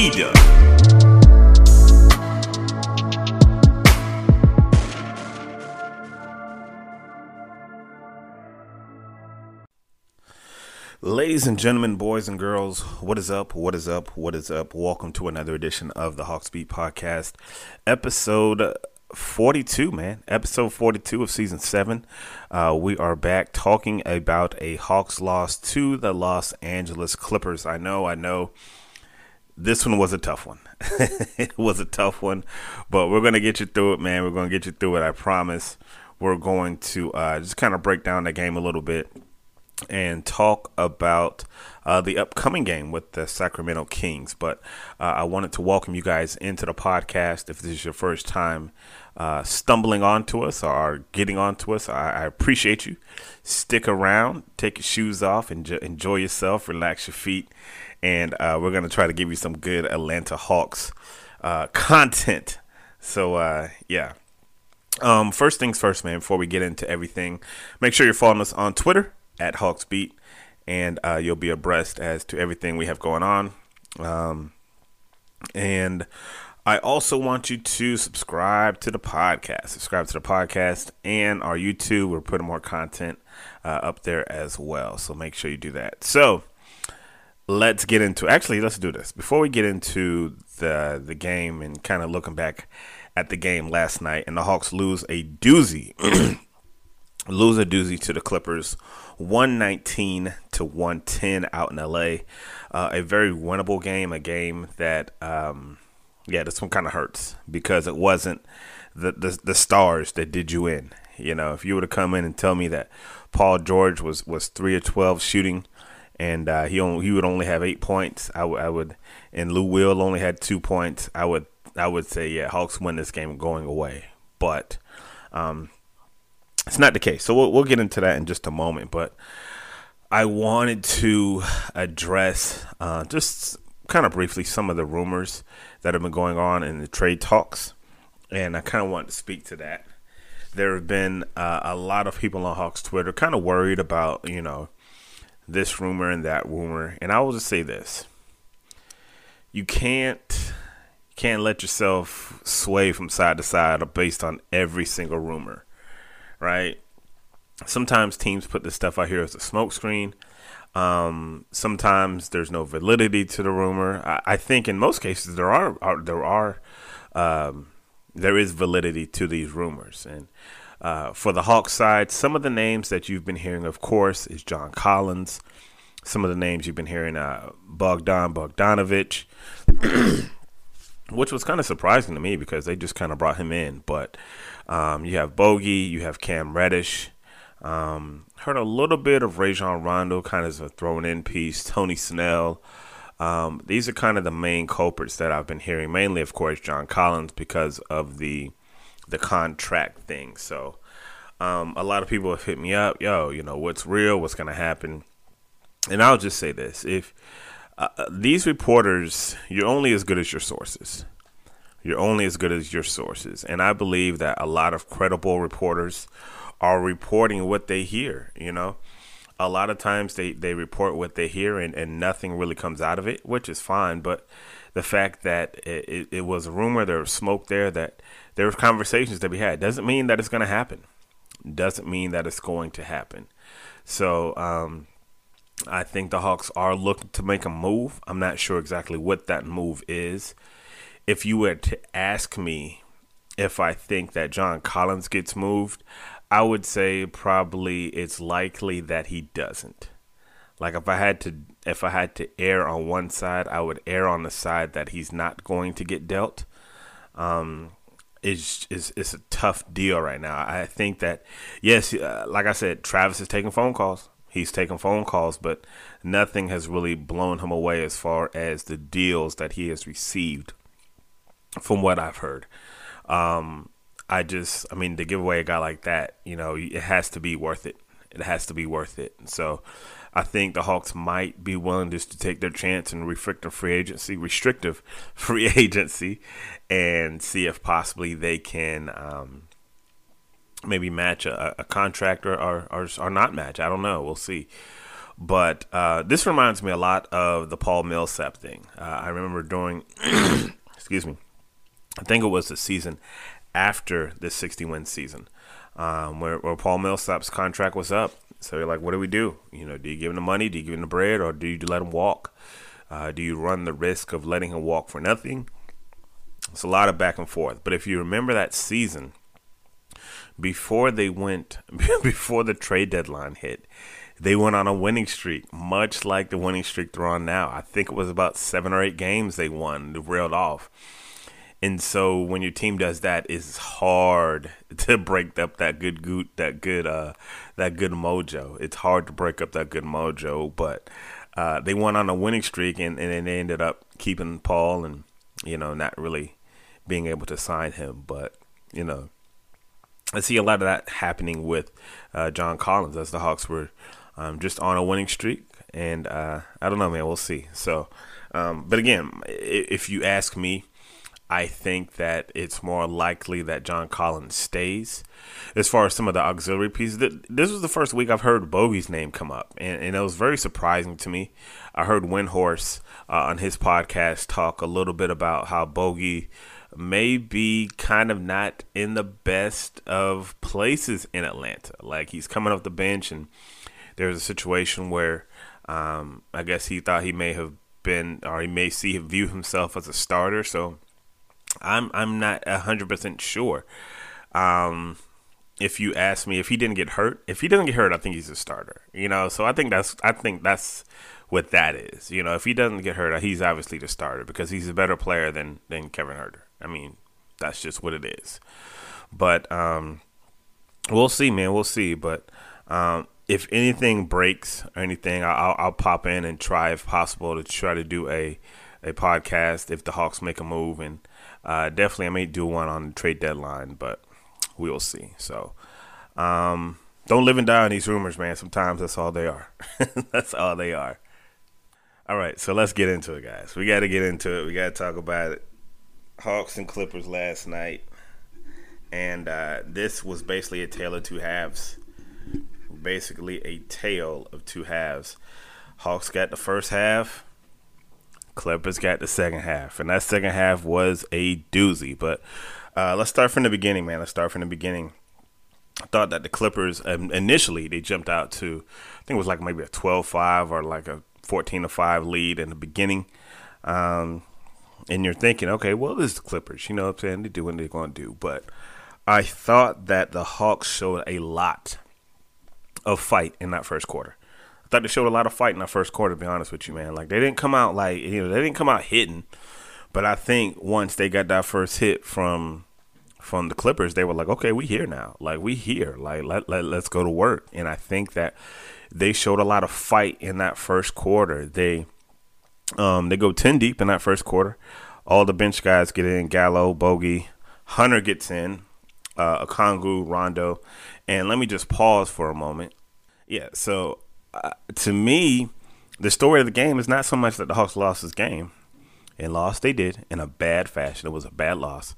Eda. Ladies and gentlemen, boys and girls, what is up? What is up? What is up? Welcome to another edition of the Hawks Beat Podcast, episode 42, man. Episode 42 of season 7. Uh, we are back talking about a Hawks loss to the Los Angeles Clippers. I know, I know. This one was a tough one. it was a tough one, but we're going to get you through it, man. We're going to get you through it, I promise. We're going to uh, just kind of break down the game a little bit and talk about uh, the upcoming game with the Sacramento Kings. But uh, I wanted to welcome you guys into the podcast. If this is your first time uh, stumbling onto us or getting onto us, I, I appreciate you. Stick around, take your shoes off, and enjoy yourself, relax your feet, and uh, we're to try to give you some good Atlanta Hawks uh, content. So, uh, yeah. Um, first things first, man, before we get into everything, make sure you're following us on Twitter at Hawks Beat, and uh, you'll be abreast as to everything we have going on. Um, and I also want you to subscribe to the podcast. Subscribe to the podcast and our YouTube. We're putting more content uh, up there as well. So make sure you do that. So let's get into actually let's do this before we get into the the game and kind of looking back at the game last night and the Hawks lose a doozy lose a doozy to the Clippers 119 to 110 out in LA. Uh, a very winnable game, a game that, um, yeah, this one kind of hurts because it wasn't the, the, the stars that did you in. You know, if you were to come in and tell me that Paul George was was three or twelve shooting, and uh, he only, he would only have eight points, I, w- I would, and Lou Will only had two points, I would I would say yeah, Hawks win this game going away. But um, it's not the case. So we'll, we'll get into that in just a moment. But I wanted to address uh, just kind of briefly some of the rumors that have been going on in the trade talks, and I kind of want to speak to that. There have been uh, a lot of people on Hawks Twitter kind of worried about, you know, this rumor and that rumor, and I will just say this: you can't can't let yourself sway from side to side based on every single rumor, right? Sometimes teams put this stuff out here as a smokescreen. Um, sometimes there's no validity to the rumor. I, I think in most cases there are, are there are um, there is validity to these rumors. And uh, for the Hawks side, some of the names that you've been hearing, of course, is John Collins. Some of the names you've been hearing, uh, Bogdan Bogdanovich, which was kind of surprising to me because they just kind of brought him in. But um, you have Bogey, you have Cam Reddish. Um, heard a little bit of Rajon Rondo, kind of as a thrown in piece. Tony Snell. Um, these are kind of the main culprits that I've been hearing. Mainly, of course, John Collins because of the the contract thing. So, um, a lot of people have hit me up, yo, you know, what's real, what's going to happen. And I'll just say this: if uh, uh, these reporters, you're only as good as your sources. You're only as good as your sources, and I believe that a lot of credible reporters are reporting what they hear. You know, a lot of times they, they report what they hear and, and nothing really comes out of it, which is fine. But the fact that it, it, it was a rumor, there was smoke there, that there were conversations to be had, doesn't mean that it's going to happen. Doesn't mean that it's going to happen. So um, I think the Hawks are looking to make a move. I'm not sure exactly what that move is. If you were to ask me if I think that John Collins gets moved, I would say probably it's likely that he doesn't. Like if I had to if I had to err on one side, I would err on the side that he's not going to get dealt. Um, it's, it's, it's a tough deal right now. I think that yes, uh, like I said, Travis is taking phone calls. He's taking phone calls, but nothing has really blown him away as far as the deals that he has received, from what I've heard. Um, I just, I mean, to give away a guy like that, you know, it has to be worth it. It has to be worth it. So I think the Hawks might be willing just to take their chance and restrictive free agency, restrictive free agency, and see if possibly they can um, maybe match a, a contract or, or, or, not match. I don't know. We'll see. But uh, this reminds me a lot of the Paul Millsap thing. Uh, I remember during, excuse me, I think it was the season after this 60 win season, um, where, where Paul Millsap's contract was up. So you're like, what do we do? You know, do you give him the money? Do you give him the bread? Or do you let him walk? Uh, do you run the risk of letting him walk for nothing? It's a lot of back and forth. But if you remember that season, before they went, before the trade deadline hit, they went on a winning streak, much like the winning streak they're on now. I think it was about seven or eight games they won, they railed off. And so when your team does that, it's hard to break up that good goot, that good uh that good mojo. It's hard to break up that good mojo, but uh, they went on a winning streak and, and they ended up keeping Paul and you know not really being able to sign him. But you know, I see a lot of that happening with uh, John Collins as the Hawks were um, just on a winning streak, and uh, I don't know, man. We'll see. So, um, but again, if you ask me I think that it's more likely that John Collins stays. As far as some of the auxiliary pieces, this was the first week I've heard Bogey's name come up, and, and it was very surprising to me. I heard Windhorst uh, on his podcast talk a little bit about how Bogey may be kind of not in the best of places in Atlanta. Like he's coming off the bench, and there's a situation where um, I guess he thought he may have been, or he may see view himself as a starter. So I'm I'm not hundred percent sure. Um, if you ask me if he didn't get hurt, if he doesn't get hurt, I think he's a starter. You know, so I think that's I think that's what that is. You know, if he doesn't get hurt, he's obviously the starter because he's a better player than than Kevin Huerter. I mean, that's just what it is. But um, we'll see, man. We'll see. But um, if anything breaks or anything, I'll, I'll pop in and try, if possible, to try to do a a podcast if the Hawks make a move and uh, definitely, I may do one on the trade deadline, but we will see. So, um, don't live and die on these rumors, man. Sometimes that's all they are. that's all they are. All right, so let's get into it, guys. We got to get into it. We got to talk about it. Hawks and Clippers last night, and uh, this was basically a tale of two halves. Basically, a tale of two halves. Hawks got the first half. Clippers got the second half, and that second half was a doozy. But uh, let's start from the beginning, man. Let's start from the beginning. I thought that the Clippers um, initially they jumped out to, I think it was like maybe a 12-5 or like a 14-5 lead in the beginning. Um, and you're thinking, okay, well, this is the Clippers. You know what I'm saying? They do what they're going to do. But I thought that the Hawks showed a lot of fight in that first quarter. Thought they showed a lot of fight in that first quarter. To be honest with you, man, like they didn't come out like you know they didn't come out hitting, but I think once they got that first hit from from the Clippers, they were like, okay, we here now. Like we here. Like let, let let's go to work. And I think that they showed a lot of fight in that first quarter. They um they go ten deep in that first quarter. All the bench guys get in. Gallo, Bogey, Hunter gets in. Uh, Okongwu, Rondo, and let me just pause for a moment. Yeah, so to me, the story of the game is not so much that the Hawks lost this game and lost they did in a bad fashion. It was a bad loss.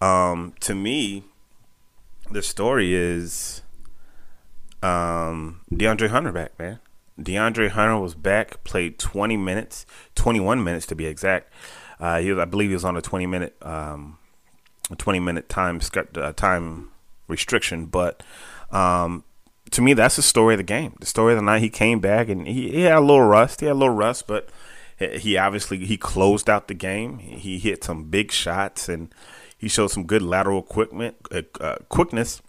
Um, to me, the story is um, DeAndre Hunter back, man. DeAndre Hunter was back, played 20 minutes, 21 minutes to be exact. Uh, he was, I believe he was on a 20 minute, um, 20 minute time uh, time restriction, but um, to me, that's the story of the game. The story of the night. He came back and he, he had a little rust. He had a little rust, but he obviously he closed out the game. He hit some big shots and he showed some good lateral equipment, uh, uh, quickness,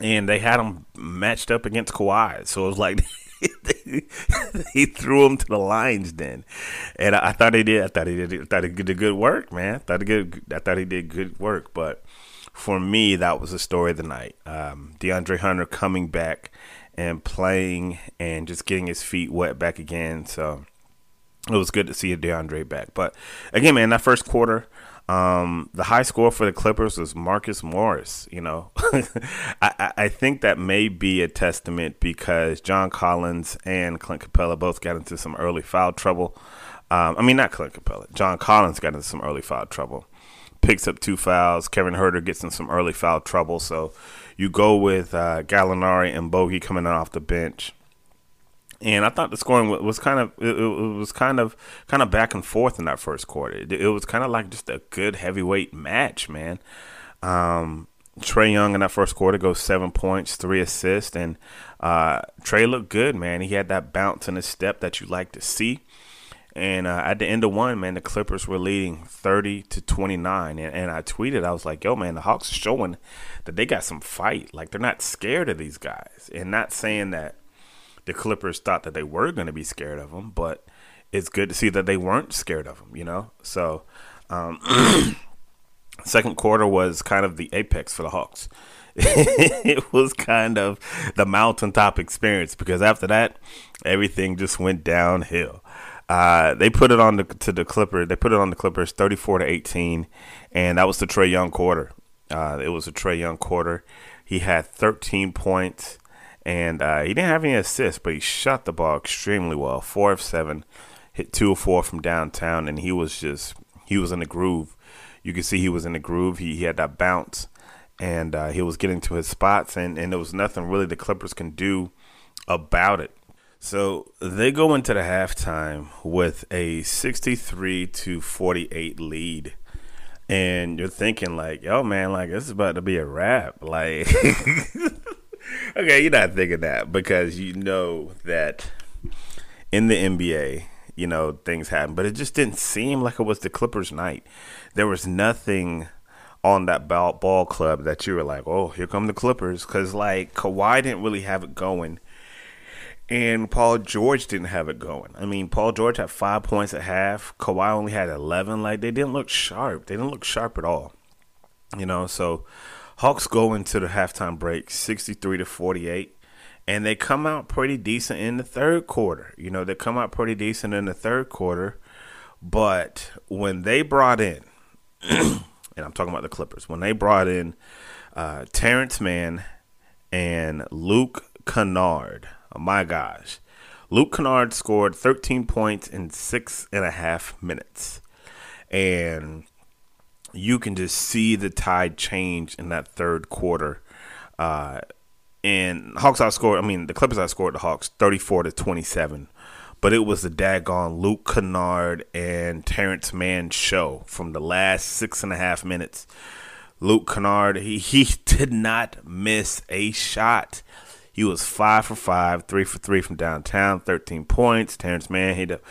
and they had him matched up against Kawhi. So it was like he threw him to the lines then, and I, I, thought he did. I thought he did. I thought he did good work, man. I thought he did. I thought he did good work, but. For me, that was the story of the night. Um, DeAndre Hunter coming back and playing and just getting his feet wet back again. So it was good to see DeAndre back. But again, man, that first quarter, um, the high score for the Clippers was Marcus Morris. You know, I, I think that may be a testament because John Collins and Clint Capela both got into some early foul trouble. Um, I mean, not Clint Capela. John Collins got into some early foul trouble. Picks up two fouls. Kevin Huerter gets in some early foul trouble. So you go with uh, Gallinari and Bogey coming off the bench and I thought the scoring was kind of it, was kind of kind of back and forth in that first quarter. It, was kind of like just a good heavyweight match, man. Um, Trae Young in that first quarter goes seven points, three assists, and uh, Trae looked good, man. He had that bounce in his step that you like to see. And uh, at the end of one, man, the Clippers were leading 30 to 29. And, and I tweeted, I was like, yo, man, the Hawks are showing that they got some fight. Like, they're not scared of these guys. And not saying that the Clippers thought that they were going to be scared of them, but it's good to see that they weren't scared of them, you know? So, um, second quarter was kind of the apex for the Hawks. it was kind of the mountaintop experience because after that, everything just went downhill. Uh, they put it on the to the Clippers. They put it on the Clippers, thirty-four to eighteen, and that was the Trae Young quarter. Uh, it was a Trae Young quarter. He had thirteen points, and uh, he didn't have any assists, but he shot the ball extremely well. Four of seven, hit two of four from downtown, and he was just he was in the groove. You could see he was in the groove. He, he had that bounce, and uh, he was getting to his spots, and, and there was nothing really the Clippers can do about it. So they go into the halftime with a 63 to 48 lead. And you're thinking like, yo, man, like this is about to be a wrap. Like okay, you're not thinking that because you know that in the NBA, you know, things happen, but it just didn't seem like it was the Clippers' night. There was nothing on that ball, ball club that you were like, oh, here come the Clippers. Because, like, Kawhi didn't really have it going. And Paul George didn't have it going. I mean, Paul George had five points at half. Kawhi only had 11. Like, they didn't look sharp. They didn't look sharp at all. You know, so Hawks go into the halftime break 63 to 48 and they come out pretty decent in the third quarter. You know, they come out pretty decent in the third quarter, but when they brought in and I'm talking about the Clippers, when they brought in uh, Terance Mann and Luke Kennard. Oh my gosh. Luke Kennard scored 13 points in six and a half minutes. And you can just see the tide change in that third quarter. Uh, and Hawks outscored, I mean, the Clippers outscored the Hawks 34 to 27. But it was the daggone Luke Kennard and Terance Mann show from the last six and a half minutes. Luke Kennard, he, he did not miss a shot. He was five for five, three for three from downtown, 13 points. Terance Mann hit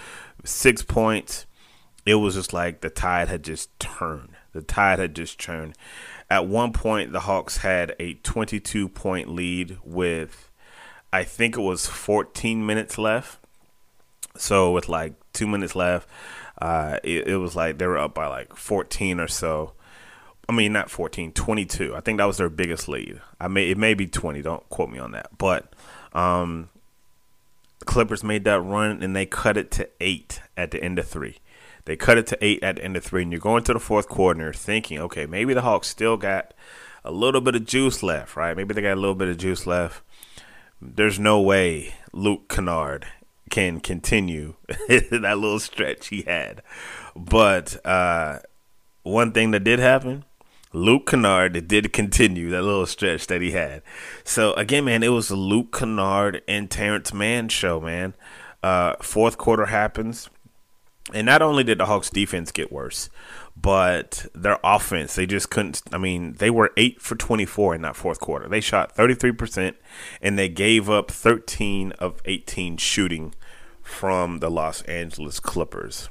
six points. It was just like the tide had just turned. The tide had just turned. At one point, the Hawks had a 22 point lead with, I think it was 14 minutes left. So, with like two minutes left, uh, it, it was like they were up by like 14 or so. I mean, not 14, 22. I think that was their biggest lead. I may it may be 20. Don't quote me on that. But um, Clippers made that run and they cut it to eight at the end of three. They cut it to eight at the end of three, and you're going to the fourth quarter thinking, okay, maybe the Hawks still got a little bit of juice left, right? Maybe they got a little bit of juice left. There's no way Luke Kennard can continue that little stretch he had. But uh, one thing that did happen Luke Kennard did continue that little stretch that he had. So again, man, it was a Luke Kennard and Terance Mann show, man. Uh, fourth quarter happens, and not only did the Hawks defense get worse, but their offense, they just couldn't. I mean, they were eight for 24 in that fourth quarter. They shot 33%, and they gave up 13 of 18 shooting from the Los Angeles Clippers.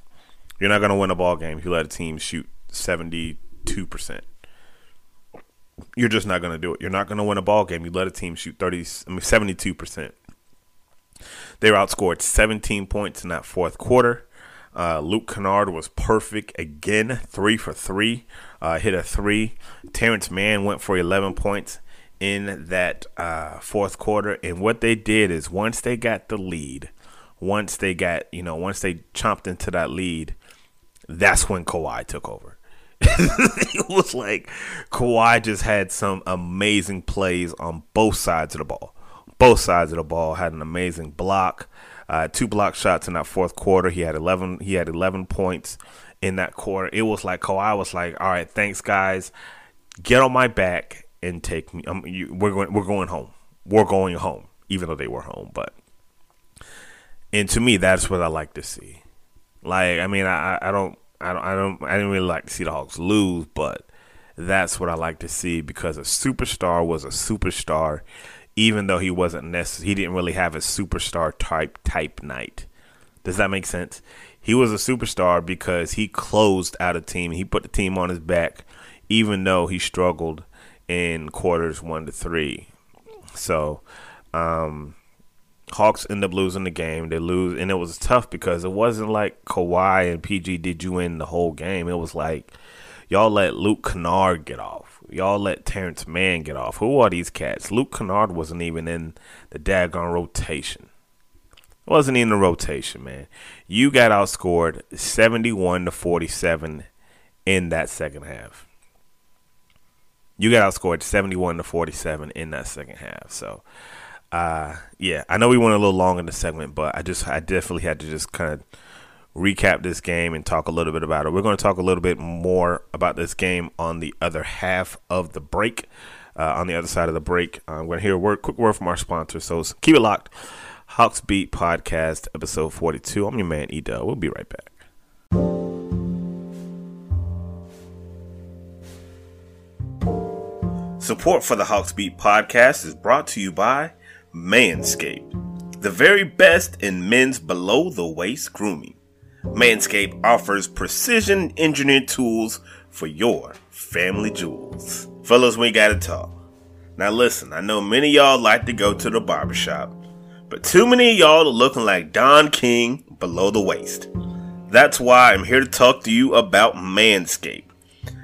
You're not going to win a ball game if you let a team shoot 72% you're just not going to do it. You're not going to win a ball game. You let a team shoot 30, I mean 72%. They were outscored 17 points in that fourth quarter. Uh, Luke Kennard was perfect again, three for three, uh, hit a three. Terance Mann went for 11 points in that uh, fourth quarter. And what they did is once they got the lead, once they got, you know, once they chomped into that lead, that's when Kawhi took over. it was like Kawhi just had some amazing plays on both sides of the ball. Both sides of the ball had an amazing block, uh, two block shots in that fourth quarter. He had eleven. He had eleven points in that quarter. It was like Kawhi was like, "All right, thanks guys, get on my back and take me. Um, you, we're going. We're going home. We're going home." Even though they were home, but and to me, that's what I like to see. Like, I mean, I I don't I don't, I don't, I didn't really like to see the Hawks lose, but that's what I like to see because a superstar was a superstar, even though he wasn't necessary. He didn't really have a superstar type type night. Does that make sense? He was a superstar because he closed out a team. He put the team on his back, even though he struggled in quarters one to three. So, um, Hawks end up losing the game. They lose, and it was tough because it wasn't like Kawhi and PG did you win the whole game. It was like y'all let Luke Kennard get off. Y'all let Terance Mann get off. Who are these cats? Luke Kennard wasn't even in the daggone rotation. Wasn't in the rotation, man. You got outscored seventy-one to forty-seven in that second half. You got outscored seventy-one to forty-seven in that second half. So uh, yeah, I know we went a little long in the segment, but I just I definitely had to just kind of recap this game and talk a little bit about it. We're going to talk a little bit more about this game on the other half of the break. Uh, on the other side of the break, I'm going to hear a word, quick word from our sponsor. So keep it locked. Hawks Beat Podcast, episode 42. I'm your man, Edo. We'll be right back. Support for the Hawks Beat Podcast is brought to you by Manscaped, the very best in men's below the waist grooming. Manscaped offers precision engineered tools for your family jewels. Fellas, we gotta talk. Now listen, I know many y'all like to go to the barbershop, but too many of y'all are looking like Don King below the waist. That's why I'm here to talk to you about Manscaped.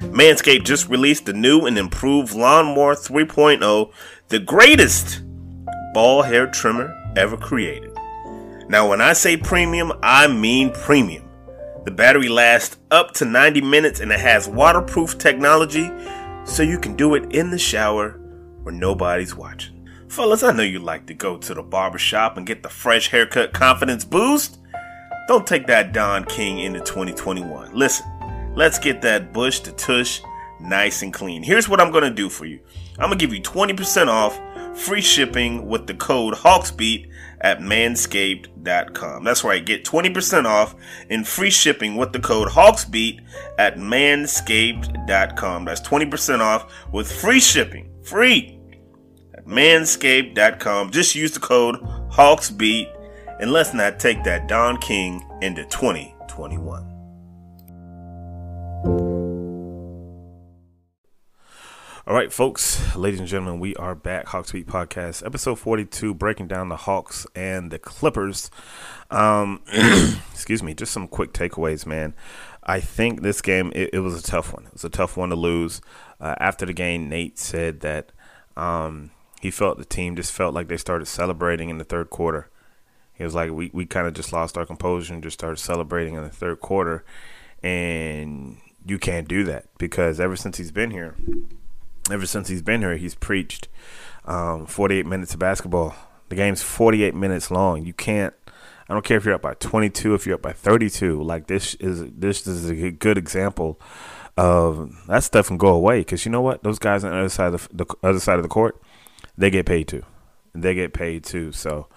Manscaped just released the new and improved Lawnmower 3.0, the greatest ball hair trimmer ever created. Now, when I say premium, I mean premium. The battery lasts up to 90 minutes and it has waterproof technology so you can do it in the shower where nobody's watching. Fellas, I know you like to go to the barbershop and get the fresh haircut confidence boost. Don't take that Don King into 2021. Listen, let's get that bush to tush nice and clean. Here's what I'm going to do for you I'm going to give you 20% off free shipping with the code HawksBeat at manscaped.com. That's right, get 20% off and free shipping with the code HawksBeat at manscaped.com. That's 20% off with free shipping. Free at manscaped.com. Just use the code HawksBeat and let's not take that Don King into 2021. All right, folks, ladies and gentlemen, we are back. Hawks Beat Podcast, episode 42, breaking down the Hawks and the Clippers. Um, excuse me, just some quick takeaways, man. I think this game, it, it, was a tough one. It was a tough one to lose. Uh, after the game, Nate said that um, he felt the team just felt like they started celebrating in the third quarter. He was like, we, we kind of just lost our composure and just started celebrating in the third quarter. And you can't do that because ever since he's been here, ever since he's been here, he's preached um, 48 minutes of basketball. The game's 48 minutes long. You can't. I don't care if you're up by 22, if you're up by 32. Like this is this is a good example of that stuff can go away because you know what? Those guys on the other side of the, the other side of the court, they get paid too. They get paid too. So,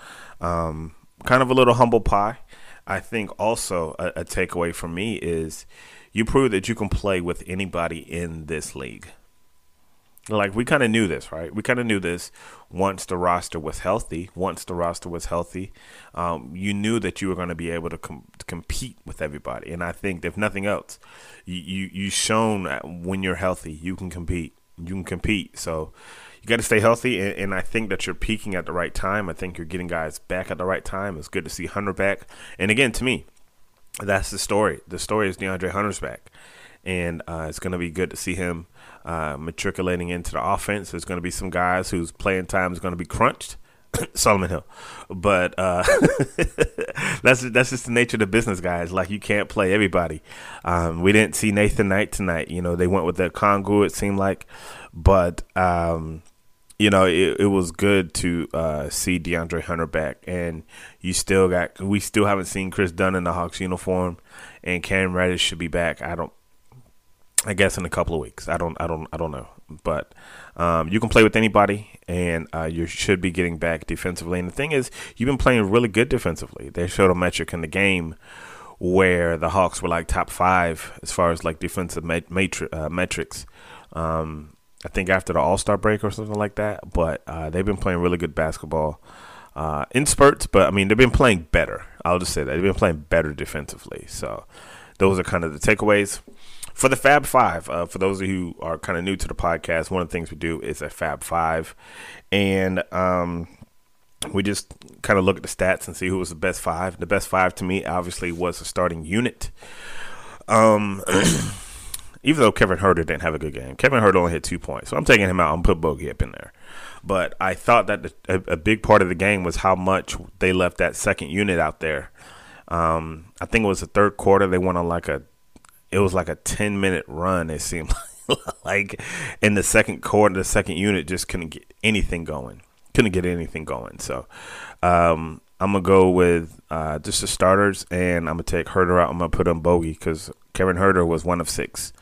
um, kind of a little humble pie. I think also a, a takeaway for me is you prove that you can play with anybody in this league. Like we kind of knew this, right? We kind of knew this once the roster was healthy. Once the roster was healthy, um, you knew that you were going to be able to, com- to, compete with everybody. And I think, if nothing else, you you you shown when you're healthy, you can compete. You can compete. So you got to stay healthy, and, and, I think that you're peaking at the right time. I think you're getting guys back at the right time. It's good to see Hunter back. And again, to me, that's the story. The story is DeAndre Hunter's back, and uh, it's going to be good to see him uh, matriculating into the offense. There's going to be some guys whose playing time is going to be crunched. Solomon Hill, but uh, that's that's just the nature of the business, guys. Like you can't play everybody. Um, we didn't see Nathan Knight tonight. You know they went with that Kongu. It seemed like, but um, you know, it, it was good to uh, see DeAndre Hunter back, and you still got we still haven't seen Kris Dunn in the Hawks uniform, and Cam Reddish should be back. I don't, I guess in a couple of weeks. I don't, I don't, I don't know, but um, you can play with anybody, and uh, you should be getting back defensively. And the thing is, you've been playing really good defensively. They showed a metric in the game where the Hawks were like top five as far as like defensive matri- uh, metrics. Um, I think after the All Star break or something like that. But uh, they've been playing really good basketball uh, in spurts. But I mean, they've been playing better. I'll just say that they've been playing better defensively. So those are kind of the takeaways. For the Fab Five, uh, for those of you who are kind of new to the podcast, one of the things we do is a Fab Five, and um, we just kind of look at the stats and see who was the best five. The best five to me, obviously, was the starting unit. Um, even though Kevin Huerter didn't have a good game. Kevin Huerter only hit two points, so I'm taking him out and put Bogey up in there. But I thought that the, a, a, big part of the game was how much they left that second unit out there. Um, I think it was the third quarter. They went on like a, it was like a 10 minute run. It seemed like in the second quarter, the second unit just couldn't get anything going. Couldn't get anything going. So um, I'm gonna go with uh, just the starters, and I'm gonna take Huerter out. I'm gonna put him Bogey because Kevin Huerter was one of six.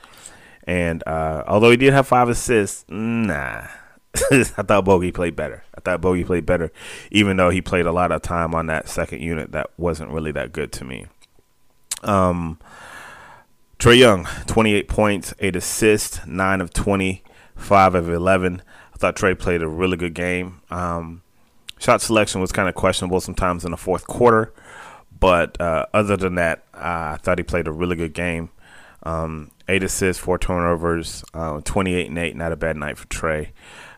And uh, although he did have five assists, nah. I thought Bogey played better. I thought Bogey played better, even though he played a lot of time on that second unit that wasn't really that good to me. Um, Trae Young, 28 points, 8 assists, 9 of 20, 5 of 11. I thought Trae played a really good game. Um, shot selection was kind of questionable sometimes in the fourth quarter, but uh, other than that, uh, I thought he played a really good game. Um, eight assists, four turnovers, uh, 28 and 8. Not a bad night for Trae.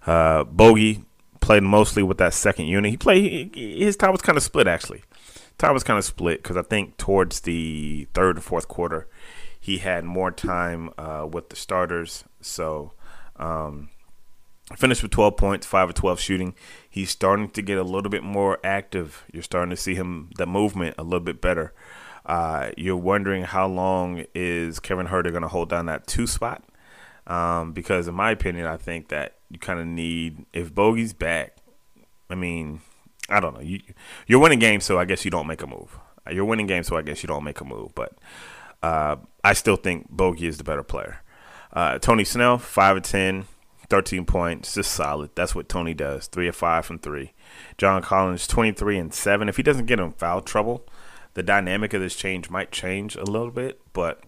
Uh, Bogey played mostly with that second unit. He played, his time was kind of split, actually. Time was kind of split because I think towards the third and fourth quarter, he had more time uh, with the starters. So, um, finished with 12 points, 5 of 12 shooting. He's starting to get a little bit more active. You're starting to see him, the movement, a little bit better. Uh, you're wondering how long is Kevin Huerter going to hold down that two spot? Um, because in my opinion, I think that you kind of need if Bogey's back, I mean, I don't know. You you're winning games, so I guess you don't make a move. You're winning games, so I guess you don't make a move. But uh, I still think Bogey is the better player. Uh, Tony Snell, 5 of 10, 13 points, just solid. That's what Tony does. 3 of 5 from 3. John Collins, 23 and 7. If he doesn't get in foul trouble, the dynamic of this change might change a little bit, but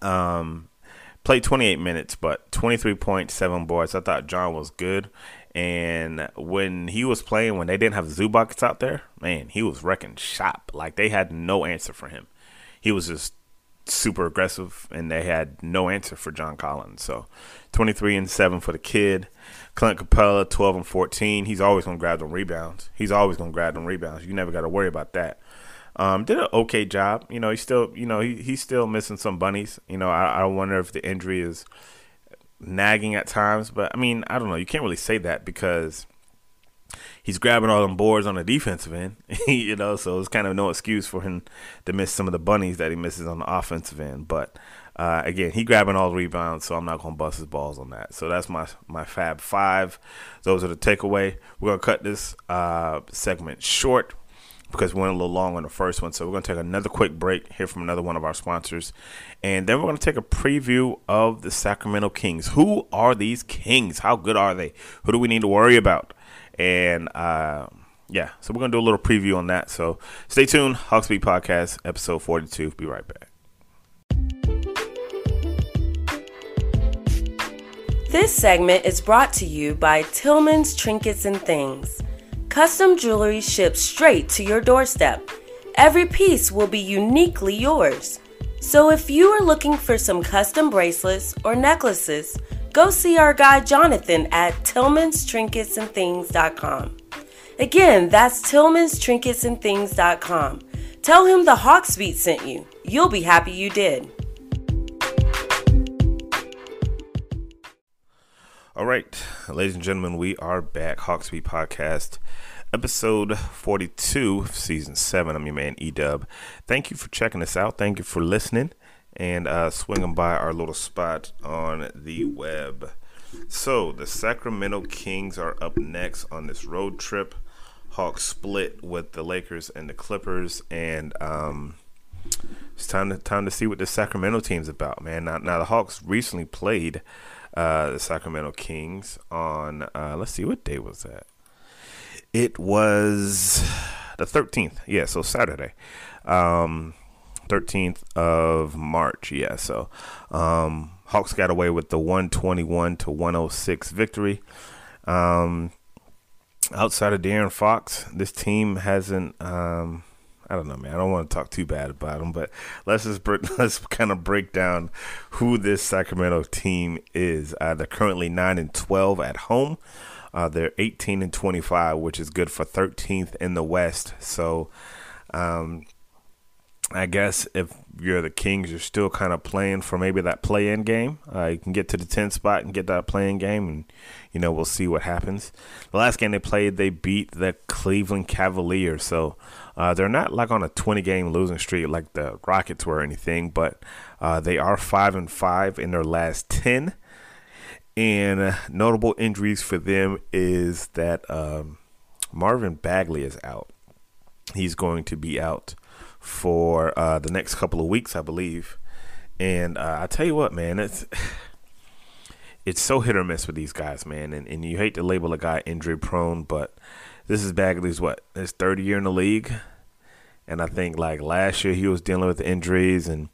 um, played 28 minutes, but 23.7 boards. I thought John was good. And when he was playing, when they didn't have Zubac out there, man, he was wrecking shop. Like they had no answer for him. He was just super aggressive, and they had no answer for John Collins. So 23 and 7 for the kid. Clint Capela, 12 and 14. He's always going to grab them rebounds. He's always going to grab them rebounds. You never got to worry about that. Um, did an okay job. You know, he's still, you know, he, he's still missing some bunnies. You know, I, I wonder if the injury is nagging at times. But I mean, I don't know. You can't really say that because he's grabbing all them boards on the defensive end. you know, so it's kind of no excuse for him to miss some of the bunnies that he misses on the offensive end. But uh, again, he grabbing all the rebounds, so I'm not gonna bust his balls on that. So that's my my Fab Five. Those are the takeaway. We're gonna cut this uh, segment short because we went a little long on the first one. So we're going to take another quick break, hear from another one of our sponsors, and then we're going to take a preview of the Sacramento Kings. Who are these Kings? How good are they? Who do we need to worry about? And uh, yeah, so we're going to do a little preview on that. So stay tuned. Hawksbeat Podcast, episode 42. Be right back. This segment is brought to you by Tillman's Trinkets and Things. Custom jewelry ships straight to your doorstep. Every piece will be uniquely yours. So if you are looking for some custom bracelets or necklaces, go see our guy Jonathan at tillmanstrinketsandthings.com. Again, that's tillmanstrinketsandthings.com. Tell him the Hawksbeat sent you. You'll be happy you did. All right, ladies and gentlemen, we are back. Hawksbeat Podcast, episode 42, season 7. I'm your man, Edub. Thank you for checking us out. Thank you for listening and uh, swinging by our little spot on the web. So, the Sacramento Kings are up next on this road trip. Hawks split with the Lakers and the Clippers, and um, it's time to time to see what the Sacramento team's about, man. Now, now the Hawks recently played uh, the Sacramento Kings on, uh, let's see, what day was that? It was the 13th. Yeah, so Saturday. Um, 13th of March. Yeah, so um, Hawks got away with the 121 to 106 victory. Um, outside of De'Aaron Fox, this team hasn't. Um, I don't know, man. I don't want to talk too bad about them, but let's just let's kind of break down who this Sacramento team is. Uh, they're currently nine and twelve at home. Uh, they're eighteen and twenty-five, which is good for thirteenth in the West. So, um, I guess if you're the Kings, you're still kind of playing for maybe that play-in game. Uh, you can get to the 10th spot and get that play-in game, and you know we'll see what happens. The last game they played, they beat the Cleveland Cavaliers, so uh, they're not like on a 20-game losing streak like the Rockets were or anything, but uh, they are five and five in their last 10. And uh, notable injuries for them is that um, Marvin Bagley is out. He's going to be out for uh, the next couple of weeks, I believe. And uh, I tell you what, man, it's it's so hit or miss with these guys, man. And and you hate to label a guy injury prone, but this is Bagley's what his third year in the league, and I think like last year he was dealing with injuries. And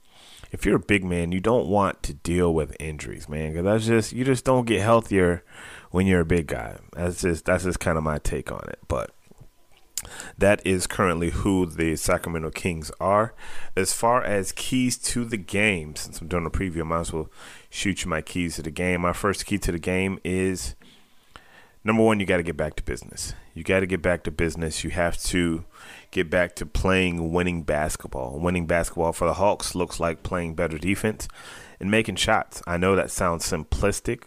if you're a big man, you don't want to deal with injuries, man, because that's just you just don't get healthier when you're a big guy. That's just that's just kind of my take on it, but that is currently who the Sacramento Kings are. As far as keys to the game, since I'm doing a preview, I might as well shoot you my keys to the game. My first key to the game is number one, you got to get back to business. You got to get back to business. You have to get back to playing winning basketball. Winning basketball for the Hawks looks like playing better defense and making shots. I know that sounds simplistic,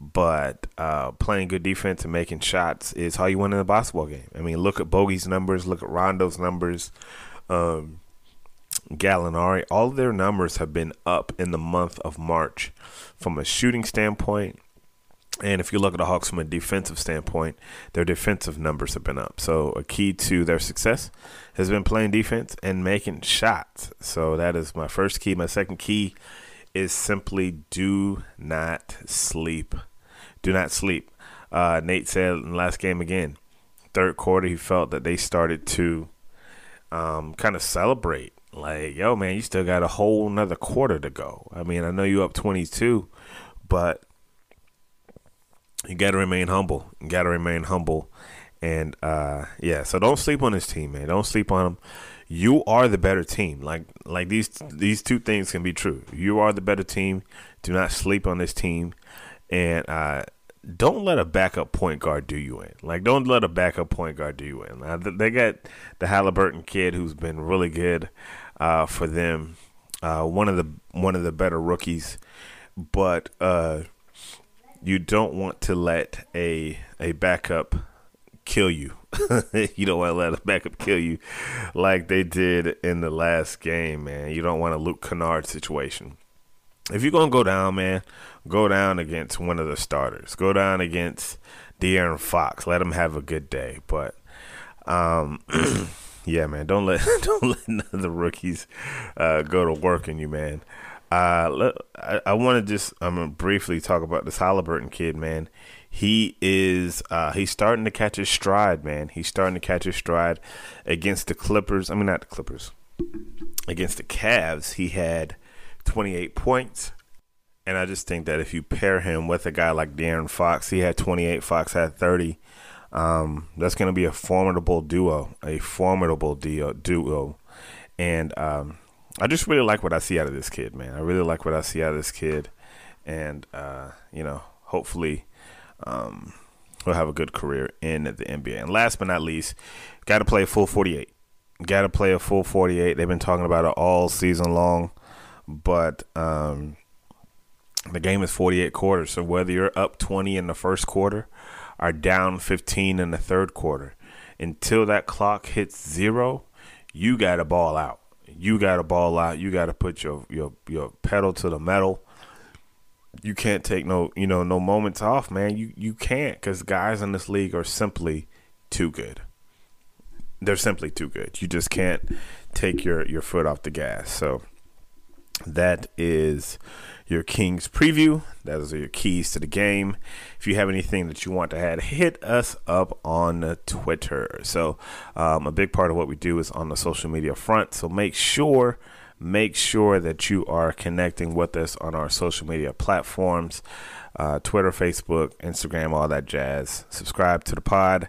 but uh, playing good defense and making shots is how you win in a basketball game. I mean, look at Bogey's numbers, look at Rondo's numbers, um, Gallinari. All their numbers have been up in the month of March from a shooting standpoint And if you look at the Hawks from a defensive standpoint, their defensive numbers have been up. So a key to their success has been playing defense and making shots. So that is my first key. My second key is simply do not sleep. Do not sleep. Uh, Nate said in the last game again, third quarter, he felt that they started to um, kind of celebrate. Like, yo, man, you still got a whole another quarter to go. I mean, I know you up 22, but you got to remain humble. You got to remain humble. And uh, yeah, so don't sleep on this team, man. Don't sleep on them. You are the better team. Like like these these two things can be true. You are the better team. Do not sleep on this team, and uh, don't let a backup point guard do you in. Like don't let a backup point guard do you in. Uh, they got the Halliburton kid who's been really good uh, for them. Uh, one of the one of the better rookies, but uh, you don't want to let a a backup kill you. you don't want to let a backup kill you like they did in the last game, man. You don't want a Luke Kennard situation. If you're gonna go down, man, go down against one of the starters. Go down against De'Aaron Fox. Let him have a good day. But um yeah, man, don't let don't let none of the rookies uh, go to work on you, man. Uh, I, I want to just I'm gonna briefly talk about this Halliburton kid, man. He is uh, he's starting to catch his stride, man. He's starting to catch his stride against the Clippers. I mean, not the Clippers. Against the Cavs, he had 28 points. And I just think that if you pair him with a guy like De'Aaron Fox, he had 28, Fox had 30. Um, that's going to be a formidable duo, a formidable duo. duo. And um, I just really like what I see out of this kid, man. I really like what I see out of this kid, and uh, you know, hopefully, um, he'll have a good career in the NBA. And last but not least, got to play a full 48. Got to play a full 48. They've been talking about it all season long, but um, the game is 48 quarters. So whether you're up 20 in the first quarter or down 15 in the third quarter, until that clock hits zero, you got to ball out you got to ball out. You got to put your your your pedal to the metal. You can't take no you know no moments off, man. You you can't because guys in this league are simply too good. They're simply too good. You just can't take your your foot off the gas. So that is your Kings preview. Those are your keys to the game. If you have anything that you want to add, hit us up on Twitter. So, um, a big part of what we do is on the social media front. So, make sure make sure that you are connecting with us on our social media platforms uh, Twitter, Facebook, Instagram, all that jazz. Subscribe to the pod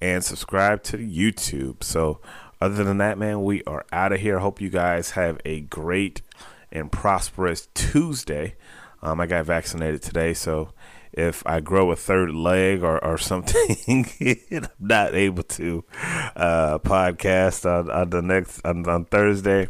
and subscribe to YouTube. So, other than that, man, we are out of here. Hope you guys have a great and prosperous Tuesday. Um, I got vaccinated today, so if I grow a third leg or, or something, I'm not able to uh, podcast on, on the next on, on Thursday.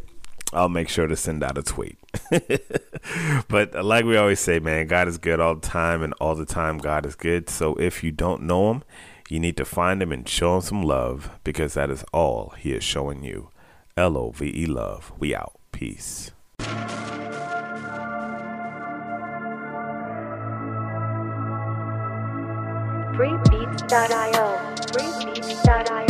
I'll make sure to send out a tweet. but like we always say, man, God is good all the time, and all the time God is good. So if you don't know Him, you need to find Him and show Him some love because that is all He is showing you. L O V E love. We out. Peace. Freebeats.io. Freebeats.io.